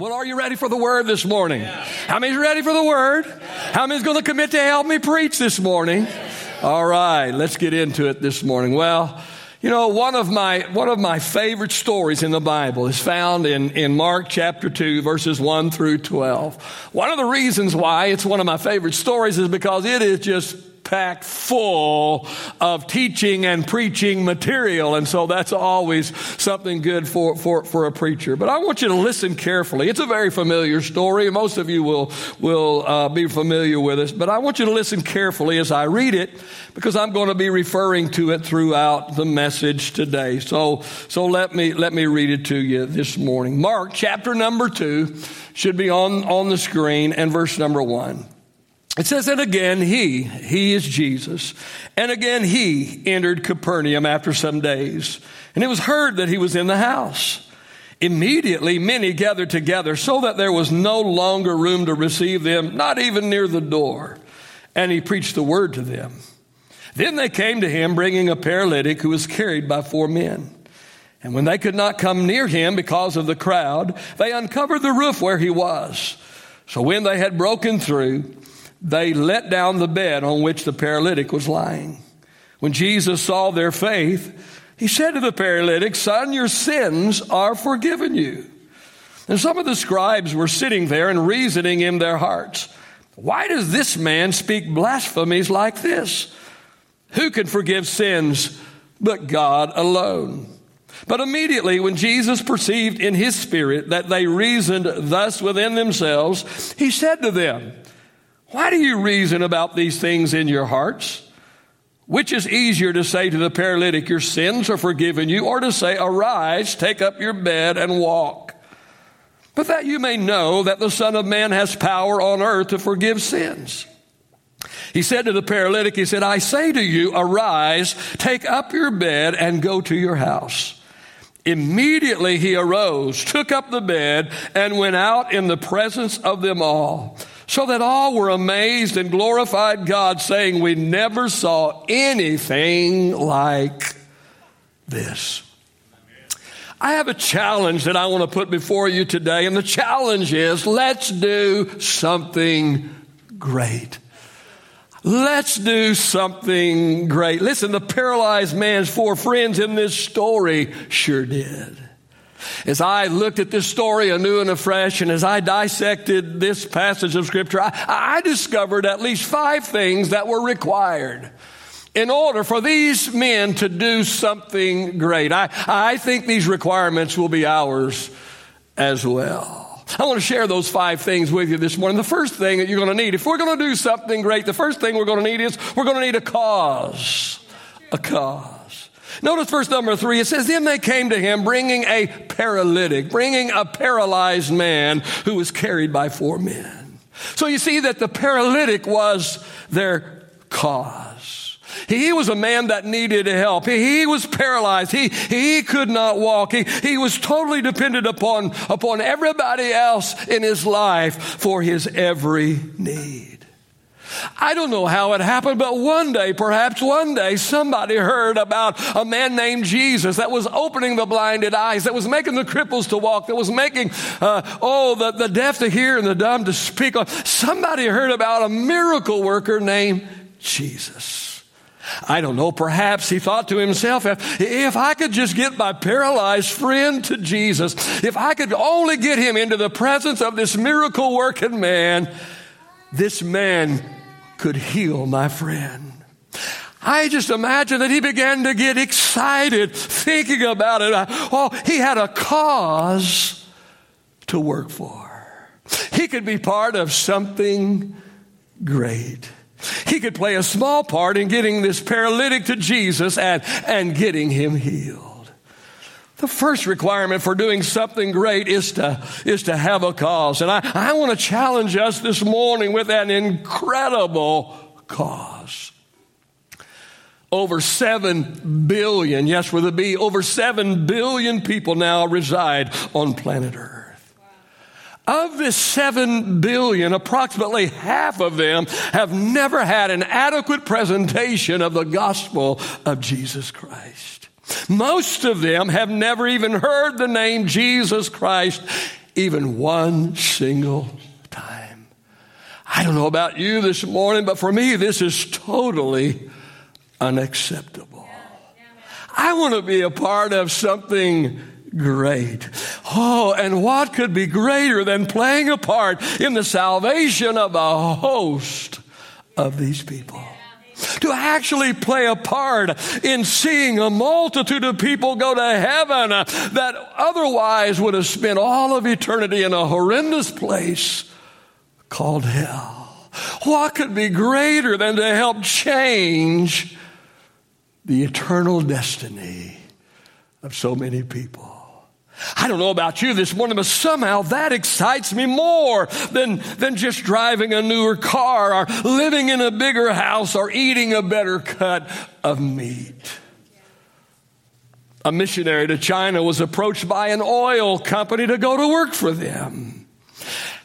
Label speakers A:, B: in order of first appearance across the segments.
A: Well, are you ready for the word this morning? Yeah. How many's ready for the word? Yeah. How many's going to commit to help me preach this morning? Yeah. All right, let's get into it this morning. Well, you know, one of my, one of my favorite stories in the Bible is found in, in Mark chapter 2, verses 1 through 12. One of the reasons why it's one of my favorite stories is because it is just packed full of teaching and preaching material. And so that's always something good for, for, for a preacher. But I want you to listen carefully. It's a very familiar story. Most of you will, will uh, be familiar with it. But I want you to listen carefully as I read it because I'm going to be referring to it throughout the message today. So, so let me, let me read it to you this morning. Mark chapter number two should be on, on the screen and verse number one. It says, and again he, he is Jesus, and again he entered Capernaum after some days, and it was heard that he was in the house. Immediately many gathered together so that there was no longer room to receive them, not even near the door. And he preached the word to them. Then they came to him bringing a paralytic who was carried by four men. And when they could not come near him because of the crowd, they uncovered the roof where he was. So when they had broken through, they let down the bed on which the paralytic was lying. When Jesus saw their faith, he said to the paralytic, Son, your sins are forgiven you. And some of the scribes were sitting there and reasoning in their hearts, Why does this man speak blasphemies like this? Who can forgive sins but God alone? But immediately, when Jesus perceived in his spirit that they reasoned thus within themselves, he said to them, why do you reason about these things in your hearts? Which is easier to say to the paralytic, Your sins are forgiven you, or to say, Arise, take up your bed, and walk? But that you may know that the Son of Man has power on earth to forgive sins. He said to the paralytic, He said, I say to you, Arise, take up your bed, and go to your house. Immediately he arose, took up the bed, and went out in the presence of them all so that all were amazed and glorified God, saying, We never saw anything like this. I have a challenge that I want to put before you today, and the challenge is let's do something great. Let's do something great. Listen, the paralyzed man's four friends in this story sure did. As I looked at this story anew and afresh, and as I dissected this passage of Scripture, I, I discovered at least five things that were required in order for these men to do something great. I, I think these requirements will be ours as well. I want to share those five things with you this morning. The first thing that you're going to need, if we're going to do something great, the first thing we're going to need is we're going to need a cause. A cause. Notice verse number three. It says, Then they came to him bringing a paralytic, bringing a paralyzed man who was carried by four men. So you see that the paralytic was their cause. He was a man that needed help. He, was paralyzed. He, he could not walk. He, he was totally dependent upon, upon everybody else in his life for his every need. I don't know how it happened, but one day, perhaps one day, somebody heard about a man named Jesus that was opening the blinded eyes, that was making the cripples to walk, that was making, uh, oh, the, the deaf to hear and the dumb to speak. Somebody heard about a miracle worker named Jesus. I don't know, perhaps he thought to himself, if, if I could just get my paralyzed friend to Jesus, if I could only get him into the presence of this miracle working man, this man could heal my friend. I just imagine that he began to get excited thinking about it. Oh, he had a cause to work for. He could be part of something great. He could play a small part in getting this paralytic to Jesus and, and getting him healed. The first requirement for doing something great is to, is to have a cause. And I, I want to challenge us this morning with an incredible cause. Over 7 billion, yes, with a B, over 7 billion people now reside on planet Earth. Of this 7 billion, approximately half of them have never had an adequate presentation of the gospel of Jesus Christ. Most of them have never even heard the name Jesus Christ even one single time. I don't know about you this morning, but for me, this is totally unacceptable. I want to be a part of something great. Oh, and what could be greater than playing a part in the salvation of a host of these people? To actually play a part in seeing a multitude of people go to heaven that otherwise would have spent all of eternity in a horrendous place called hell. What could be greater than to help change the eternal destiny of so many people? I don't know about you this morning, but somehow that excites me more than, than just driving a newer car or living in a bigger house or eating a better cut of meat. A missionary to China was approached by an oil company to go to work for them.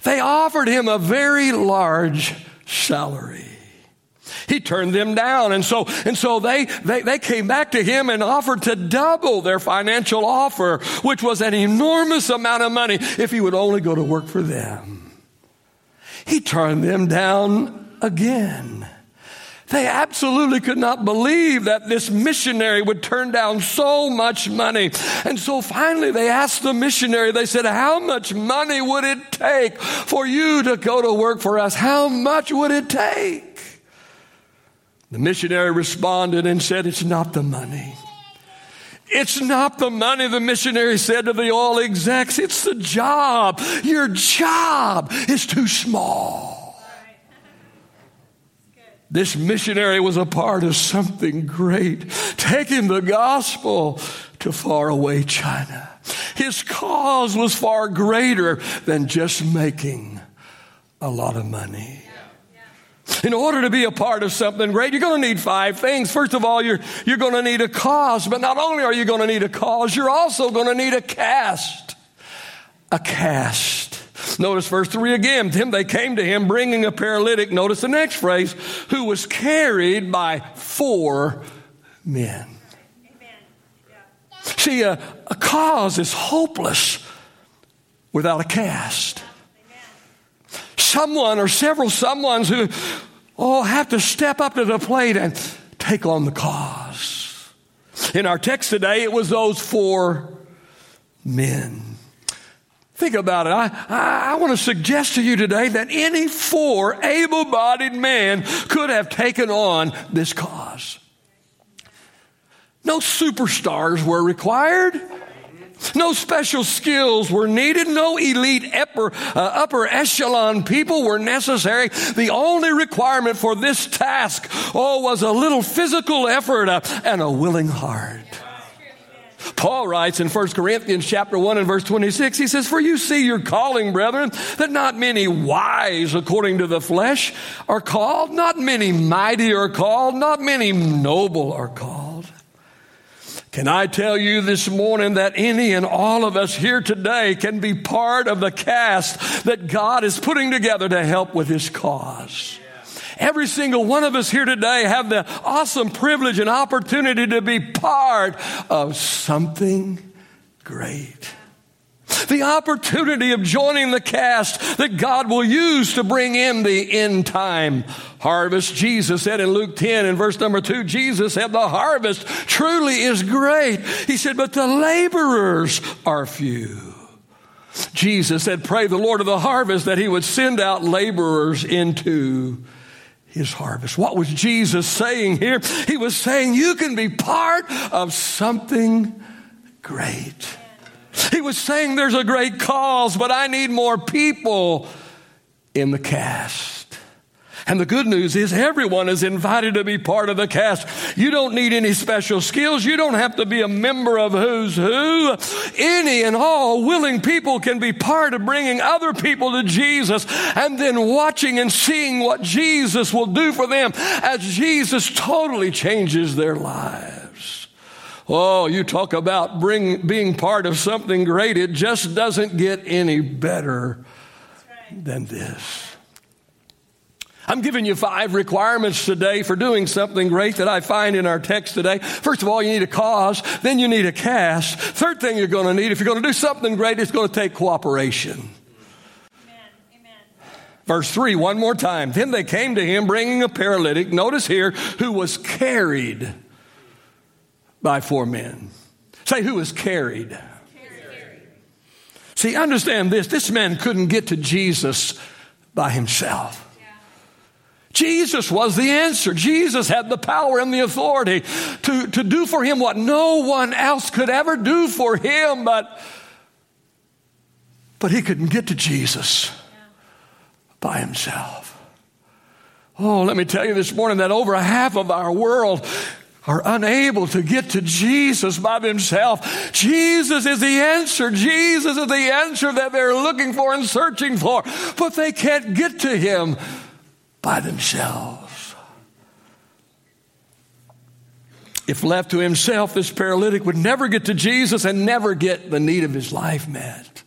A: They offered him a very large salary. He turned them down. And so, and so they, they, they came back to him and offered to double their financial offer, which was an enormous amount of money if he would only go to work for them. He turned them down again. They absolutely could not believe that this missionary would turn down so much money. And so finally they asked the missionary, they said, How much money would it take for you to go to work for us? How much would it take? The missionary responded and said, It's not the money. It's not the money, the missionary said to the all execs. It's the job. Your job is too small. This missionary was a part of something great, taking the gospel to faraway China. His cause was far greater than just making a lot of money. In order to be a part of something great, you're going to need five things. First of all, you're, you're going to need a cause, but not only are you going to need a cause, you're also going to need a cast. A cast. Notice verse 3 again. Him, they came to him bringing a paralytic. Notice the next phrase, who was carried by four men. See, a, a cause is hopeless without a cast someone or several someones who oh have to step up to the plate and take on the cause. In our text today, it was those four men. Think about it. I, I, I want to suggest to you today that any four able bodied men could have taken on this cause. No superstars were required. No special skills were needed. No elite upper, uh, upper echelon people were necessary. The only requirement for this task, oh, was a little physical effort uh, and a willing heart. Paul writes in 1 Corinthians chapter 1 and verse 26, he says, For you see your calling, brethren, that not many wise according to the flesh are called, not many mighty are called, not many noble are called. Can I tell you this morning that any and all of us here today can be part of the cast that God is putting together to help with His cause? Every single one of us here today have the awesome privilege and opportunity to be part of something great. The opportunity of joining the cast that God will use to bring in the end time harvest. Jesus said in Luke 10 in verse number 2, Jesus said, The harvest truly is great. He said, But the laborers are few. Jesus said, Pray the Lord of the harvest that he would send out laborers into his harvest. What was Jesus saying here? He was saying, You can be part of something great. He was saying there's a great cause, but I need more people in the cast. And the good news is everyone is invited to be part of the cast. You don't need any special skills. You don't have to be a member of who's who. Any and all willing people can be part of bringing other people to Jesus and then watching and seeing what Jesus will do for them as Jesus totally changes their lives. Oh, you talk about bring, being part of something great. It just doesn't get any better than this. I'm giving you five requirements today for doing something great that I find in our text today. First of all, you need a cause, then you need a cast. Third thing you're going to need, if you're going to do something great, it's going to take cooperation. Verse 3, one more time. Then they came to him bringing a paralytic, notice here, who was carried by four men. Say, who was carried? carried. See, understand this. This man couldn't get to Jesus by himself. Jesus was the answer. Jesus had the power and the authority to, to do for him what no one else could ever do for him, but, but he couldn't get to Jesus by himself. Oh, let me tell you this morning that over half of our world are unable to get to Jesus by themselves. Jesus is the answer. Jesus is the answer that they're looking for and searching for, but they can't get to him by themselves. If left to himself, this paralytic would never get to Jesus and never get the need of his life met.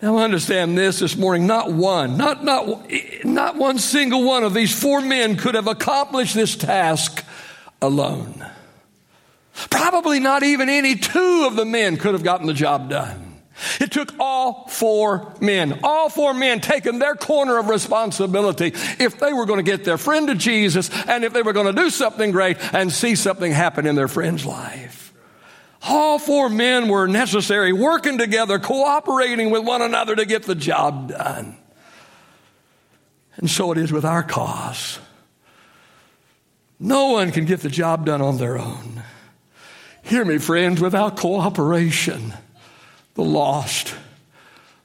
A: Now understand this this morning, not one, not, not, not one single one of these four men could have accomplished this task alone. Probably not even any two of the men could have gotten the job done. It took all four men, all four men taking their corner of responsibility if they were going to get their friend to Jesus and if they were going to do something great and see something happen in their friend's life. All four men were necessary, working together, cooperating with one another to get the job done. And so it is with our cause. No one can get the job done on their own. Hear me, friends, without cooperation the lost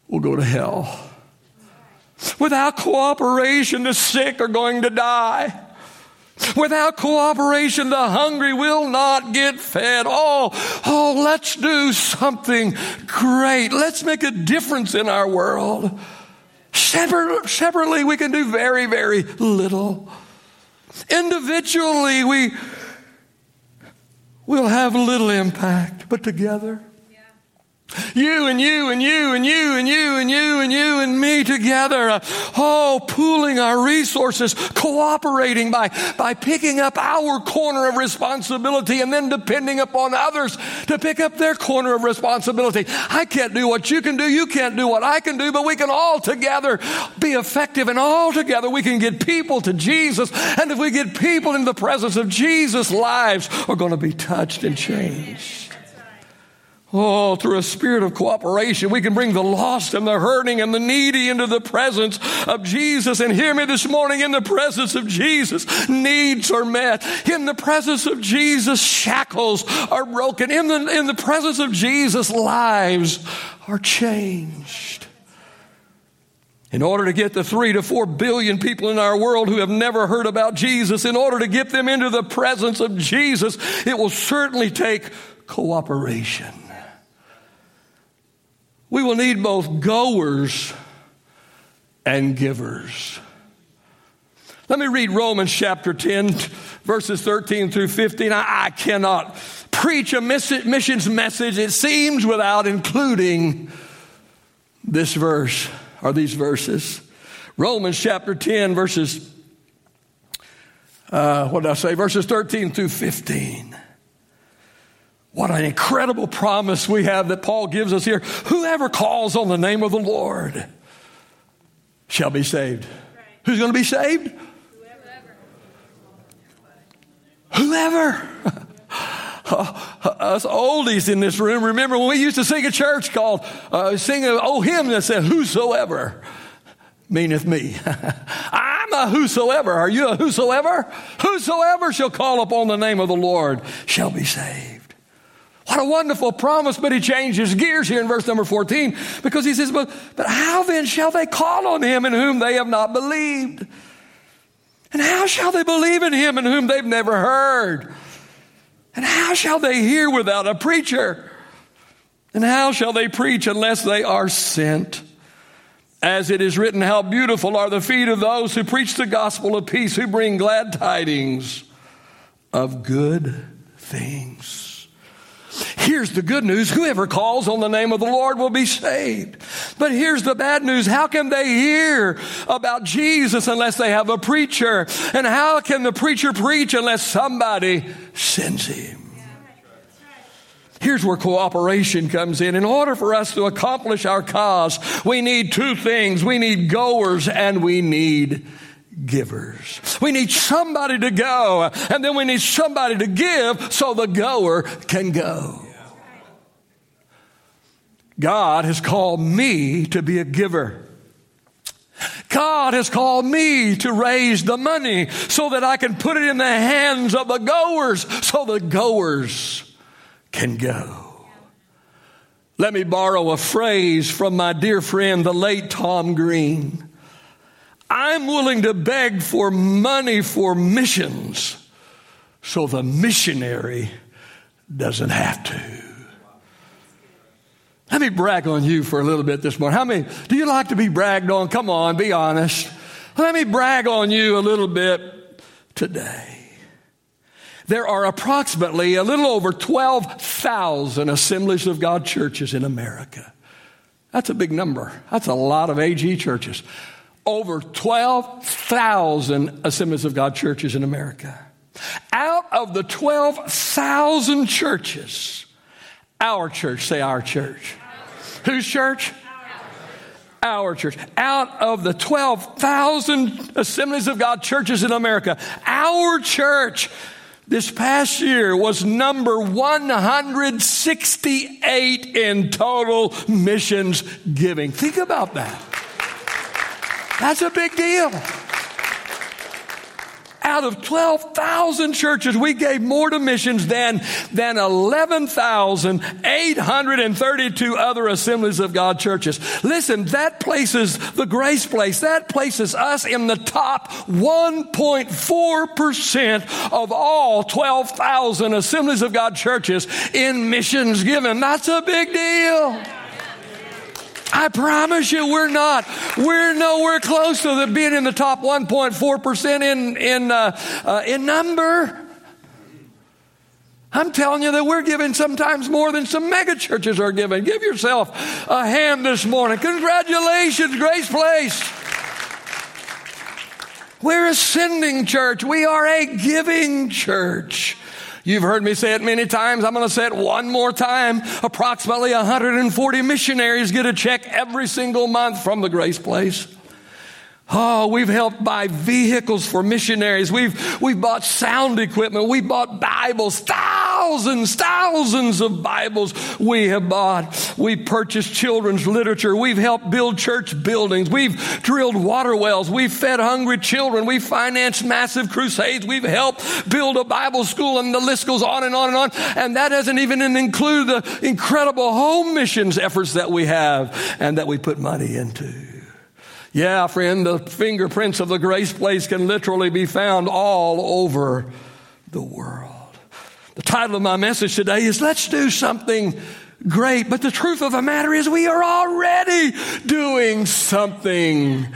A: will go to hell. Without cooperation, the sick are going to die. Without cooperation, the hungry will not get fed. Oh, oh, let's do something great. Let's make a difference in our world. separately, we can do very, very little. Individually, we will have little impact, but together, you and you and you and you and you and you and you and me together. Oh, pooling our resources, cooperating by, by picking up our corner of responsibility and then depending upon others to pick up their corner of responsibility. I can't do what you can do. You can't do what I can do, but we can all together be effective and all together we can get people to Jesus. And if we get people in the presence of Jesus, lives are going to be touched and changed. Oh, through a spirit of cooperation, we can bring the lost and the hurting and the needy into the presence of Jesus. And hear me this morning in the presence of Jesus, needs are met. In the presence of Jesus, shackles are broken. In the, in the presence of Jesus, lives are changed. In order to get the three to four billion people in our world who have never heard about Jesus, in order to get them into the presence of Jesus, it will certainly take cooperation. We will need both goers and givers. Let me read Romans chapter 10, verses 13 through 15. I, I cannot preach a missions message, it seems, without including this verse or these verses. Romans chapter 10, verses, uh, what did I say? Verses 13 through 15. What an incredible promise we have that Paul gives us here. Whoever calls on the name of the Lord shall be saved. Right. Who's going to be saved? Whoever. Whoever. Us oldies in this room, remember when we used to sing a church called, uh, sing an old hymn that said, Whosoever meaneth me. I'm a whosoever. Are you a whosoever? Whosoever shall call upon the name of the Lord shall be saved. What a wonderful promise, but he changes gears here in verse number 14 because he says, but, but how then shall they call on him in whom they have not believed? And how shall they believe in him in whom they've never heard? And how shall they hear without a preacher? And how shall they preach unless they are sent? As it is written, how beautiful are the feet of those who preach the gospel of peace, who bring glad tidings of good things. Here's the good news. Whoever calls on the name of the Lord will be saved. But here's the bad news. How can they hear about Jesus unless they have a preacher? And how can the preacher preach unless somebody sends him? Here's where cooperation comes in. In order for us to accomplish our cause, we need two things. We need goers and we need givers. We need somebody to go, and then we need somebody to give so the goer can go. God has called me to be a giver. God has called me to raise the money so that I can put it in the hands of the goers so the goers can go. Let me borrow a phrase from my dear friend, the late Tom Green. I'm willing to beg for money for missions so the missionary doesn't have to. Let me brag on you for a little bit this morning. How many do you like to be bragged on? Come on, be honest. Let me brag on you a little bit today. There are approximately a little over 12,000 Assemblies of God churches in America. That's a big number. That's a lot of AG churches over 12,000 Assemblies of God churches in America. Out of the 12,000 churches, our church, say our church. Whose church? Our church. Out of the 12,000 Assemblies of God churches in America, our church this past year was number 168 in total missions giving. Think about that. That's a big deal. Out of 12,000 churches, we gave more to missions than, than 11,832 other assemblies of God churches. Listen, that places the grace place, that places us in the top 1.4% of all 12,000 assemblies of God churches in missions given. That's a big deal. I promise you, we're not. We're nowhere close to the, being in the top 1.4% in, in, uh, uh, in number. I'm telling you that we're giving sometimes more than some mega churches are giving. Give yourself a hand this morning. Congratulations, Grace Place. We're a sending church. We are a giving church. You've heard me say it many times. I'm going to say it one more time. Approximately 140 missionaries get a check every single month from the Grace Place. Oh, we've helped buy vehicles for missionaries. We've, we've bought sound equipment. We bought Bibles, thousands, thousands of Bibles we have bought. We purchased children's literature. We've helped build church buildings. We've drilled water wells. We've fed hungry children. We've financed massive crusades. We've helped build a Bible school and the list goes on and on and on. And that doesn't even include the incredible home missions efforts that we have and that we put money into. Yeah, friend, the fingerprints of the grace place can literally be found all over the world. The title of my message today is Let's Do Something Great. But the truth of the matter is, we are already doing something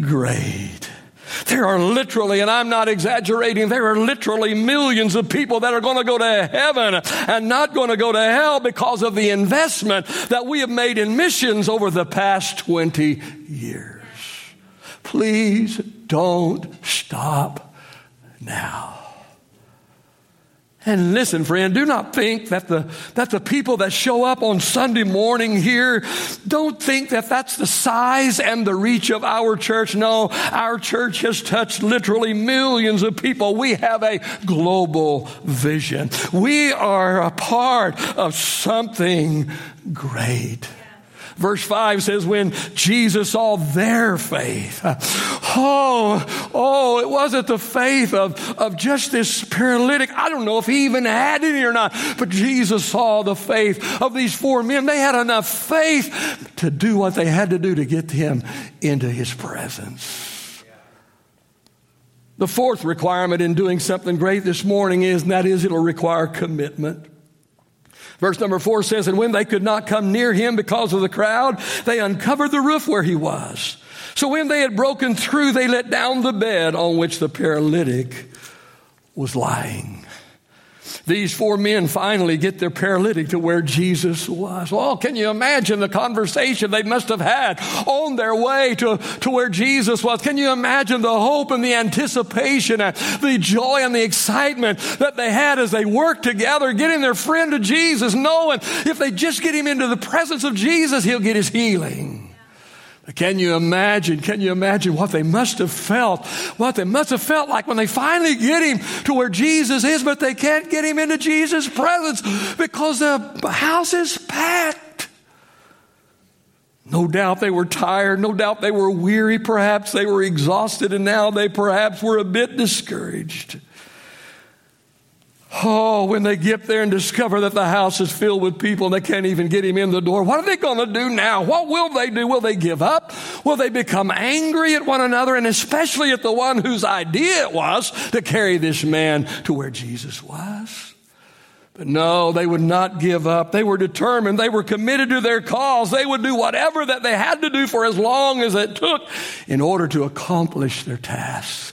A: great. There are literally, and I'm not exaggerating, there are literally millions of people that are going to go to heaven and not going to go to hell because of the investment that we have made in missions over the past 20 years. Please don't stop now. And listen, friend, do not think that the, that the people that show up on Sunday morning here, don't think that that's the size and the reach of our church. No, our church has touched literally millions of people. We have a global vision. We are a part of something great. Verse 5 says, when Jesus saw their faith, oh, oh, it wasn't the faith of, of just this paralytic. I don't know if he even had any or not, but Jesus saw the faith of these four men. They had enough faith to do what they had to do to get him into his presence. The fourth requirement in doing something great this morning is, and that is, it'll require commitment. Verse number four says, And when they could not come near him because of the crowd, they uncovered the roof where he was. So when they had broken through, they let down the bed on which the paralytic was lying. These four men finally get their paralytic to where Jesus was. Oh, can you imagine the conversation they must have had on their way to, to where Jesus was? Can you imagine the hope and the anticipation and the joy and the excitement that they had as they worked together, getting their friend to Jesus, knowing if they just get him into the presence of Jesus, he'll get his healing. Can you imagine? Can you imagine what they must have felt? What they must have felt like when they finally get him to where Jesus is, but they can't get him into Jesus' presence because the house is packed. No doubt they were tired. No doubt they were weary. Perhaps they were exhausted, and now they perhaps were a bit discouraged. Oh, when they get there and discover that the house is filled with people and they can't even get him in the door, what are they going to do now? What will they do? Will they give up? Will they become angry at one another and especially at the one whose idea it was to carry this man to where Jesus was? But no, they would not give up. They were determined. They were committed to their cause. They would do whatever that they had to do for as long as it took in order to accomplish their task.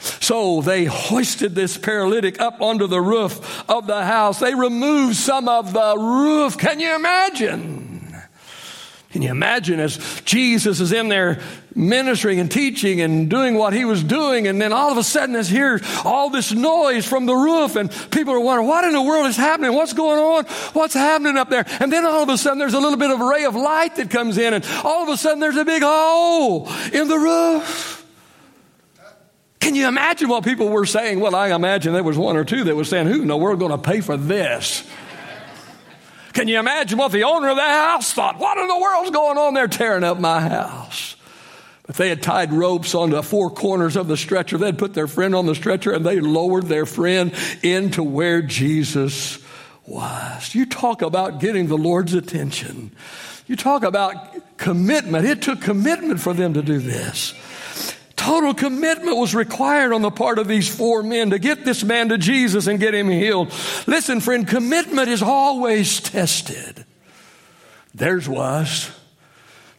A: So they hoisted this paralytic up onto the roof of the house. They removed some of the roof. Can you imagine? Can you imagine as Jesus is in there ministering and teaching and doing what he was doing, and then all of a sudden, as hears all this noise from the roof, and people are wondering, what in the world is happening? What's going on? What's happening up there? And then all of a sudden, there's a little bit of a ray of light that comes in, and all of a sudden, there's a big hole in the roof. Can you imagine what people were saying? Well, I imagine there was one or two that was saying, Who in the world going to pay for this? Can you imagine what the owner of the house thought? What in the world's going on there tearing up my house? But they had tied ropes on the four corners of the stretcher. They'd put their friend on the stretcher and they lowered their friend into where Jesus was. You talk about getting the Lord's attention. You talk about commitment. It took commitment for them to do this. Total commitment was required on the part of these four men to get this man to Jesus and get him healed. Listen, friend, commitment is always tested. Theirs was.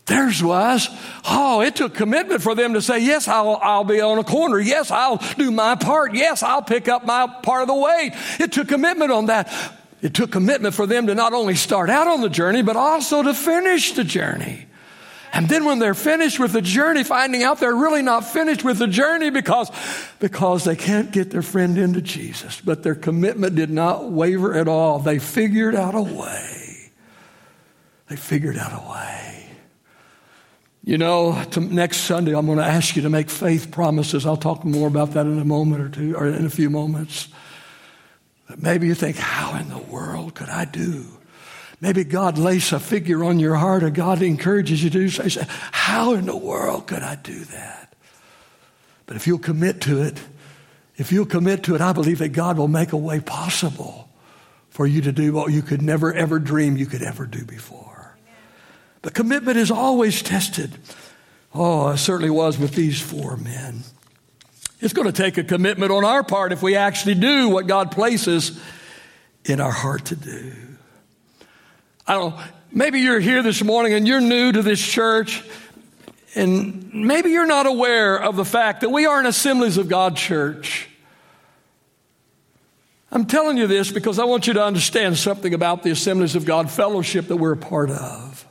A: Theirs was. Oh, it took commitment for them to say, yes, I'll, I'll be on a corner. Yes, I'll do my part. Yes, I'll pick up my part of the weight. It took commitment on that. It took commitment for them to not only start out on the journey, but also to finish the journey. And then when they're finished with the journey, finding out they're really not finished with the journey because, because they can't get their friend into Jesus. But their commitment did not waver at all. They figured out a way. They figured out a way. You know, next Sunday, I'm going to ask you to make faith promises. I'll talk more about that in a moment or two, or in a few moments. But maybe you think, how in the world could I do Maybe God lays a figure on your heart or God encourages you to do so. How in the world could I do that? But if you'll commit to it, if you'll commit to it, I believe that God will make a way possible for you to do what you could never ever dream you could ever do before. But commitment is always tested. Oh, it certainly was with these four men. It's going to take a commitment on our part if we actually do what God places in our heart to do. I don't know, maybe you're here this morning and you're new to this church, and maybe you're not aware of the fact that we are an Assemblies of God church. I'm telling you this because I want you to understand something about the Assemblies of God fellowship that we're a part of.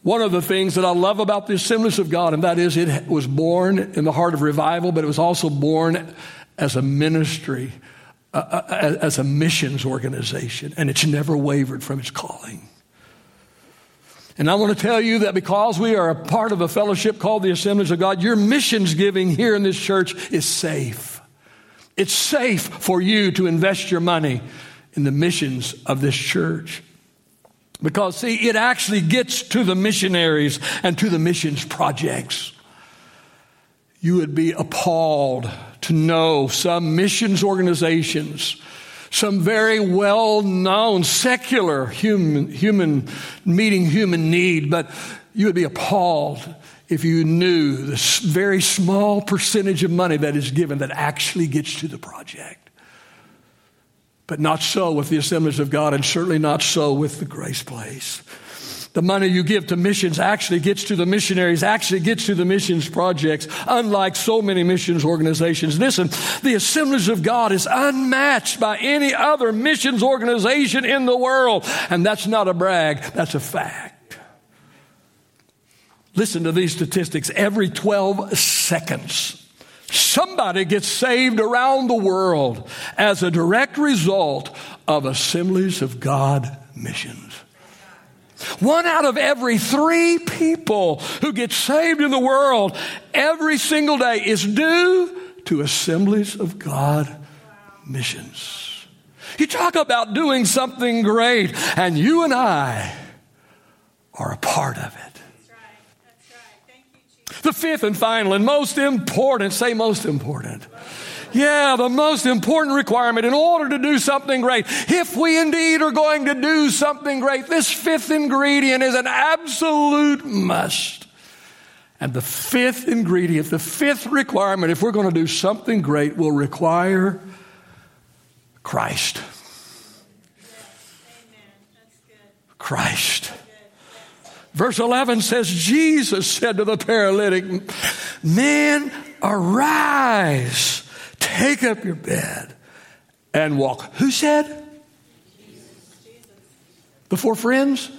A: One of the things that I love about the Assemblies of God, and that is it was born in the heart of revival, but it was also born as a ministry uh, as a missions organization, and it's never wavered from its calling. And I want to tell you that because we are a part of a fellowship called the Assemblies of God, your missions giving here in this church is safe. It's safe for you to invest your money in the missions of this church. Because, see, it actually gets to the missionaries and to the missions projects. You would be appalled to know some missions organizations, some very well known secular human, human meeting human need, but you would be appalled if you knew the very small percentage of money that is given that actually gets to the project. But not so with the assemblies of God, and certainly not so with the Grace Place. The money you give to missions actually gets to the missionaries, actually gets to the missions projects, unlike so many missions organizations. Listen, the Assemblies of God is unmatched by any other missions organization in the world. And that's not a brag, that's a fact. Listen to these statistics. Every 12 seconds, somebody gets saved around the world as a direct result of Assemblies of God missions. One out of every three people who get saved in the world every single day is due to Assemblies of God missions. You talk about doing something great, and you and I are a part of it. The fifth and final and most important, say most important. Yeah, the most important requirement in order to do something great. If we indeed are going to do something great, this fifth ingredient is an absolute must. And the fifth ingredient, the fifth requirement, if we're going to do something great, will require Christ. Christ. Verse 11 says, Jesus said to the paralytic, Man, arise Take up your bed and walk. Who said? The four friends?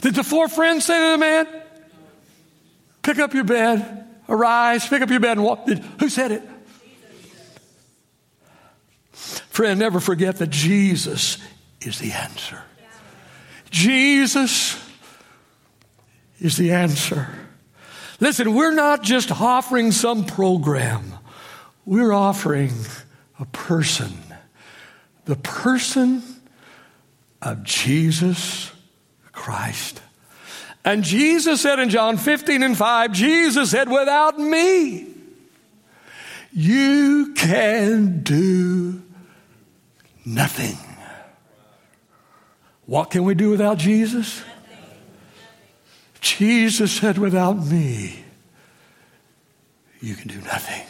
A: Did the four friends say to the man, Pick up your bed, arise, pick up your bed and walk? Did, who said it? Friend, never forget that Jesus is the answer. Jesus is the answer. Listen, we're not just offering some program. We're offering a person, the person of Jesus Christ. And Jesus said in John 15 and 5, Jesus said, without me, you can do nothing. What can we do without Jesus? Jesus said, without me, you can do nothing.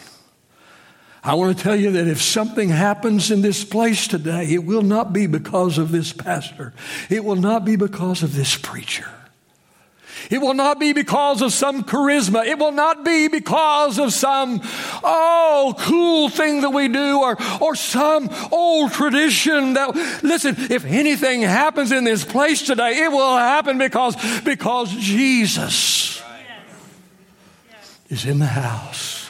A: I want to tell you that if something happens in this place today, it will not be because of this pastor. It will not be because of this preacher. It will not be because of some charisma. It will not be because of some, oh, cool thing that we do or, or some old tradition that, listen, if anything happens in this place today, it will happen because, because Jesus is in the house.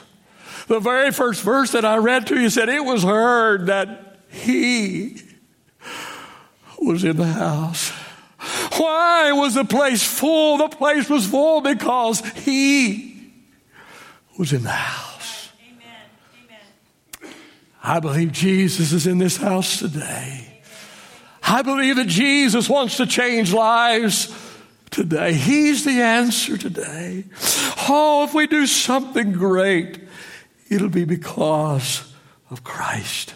A: The very first verse that I read to you said, It was heard that he was in the house. Why was the place full? The place was full because he was in the house. Amen. Amen. I believe Jesus is in this house today. I believe that Jesus wants to change lives today. He's the answer today. Oh, if we do something great, it'll be because of Christ.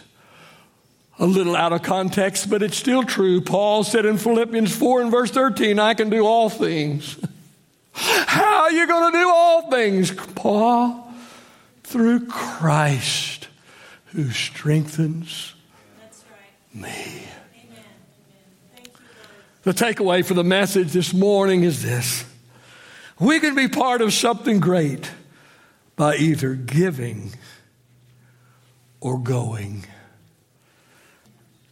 A: A little out of context, but it's still true. Paul said in Philippians 4 and verse 13, I can do all things. How are you going to do all things, Paul? Through Christ who strengthens right. me. The takeaway for the message this morning is this we can be part of something great by either giving or going.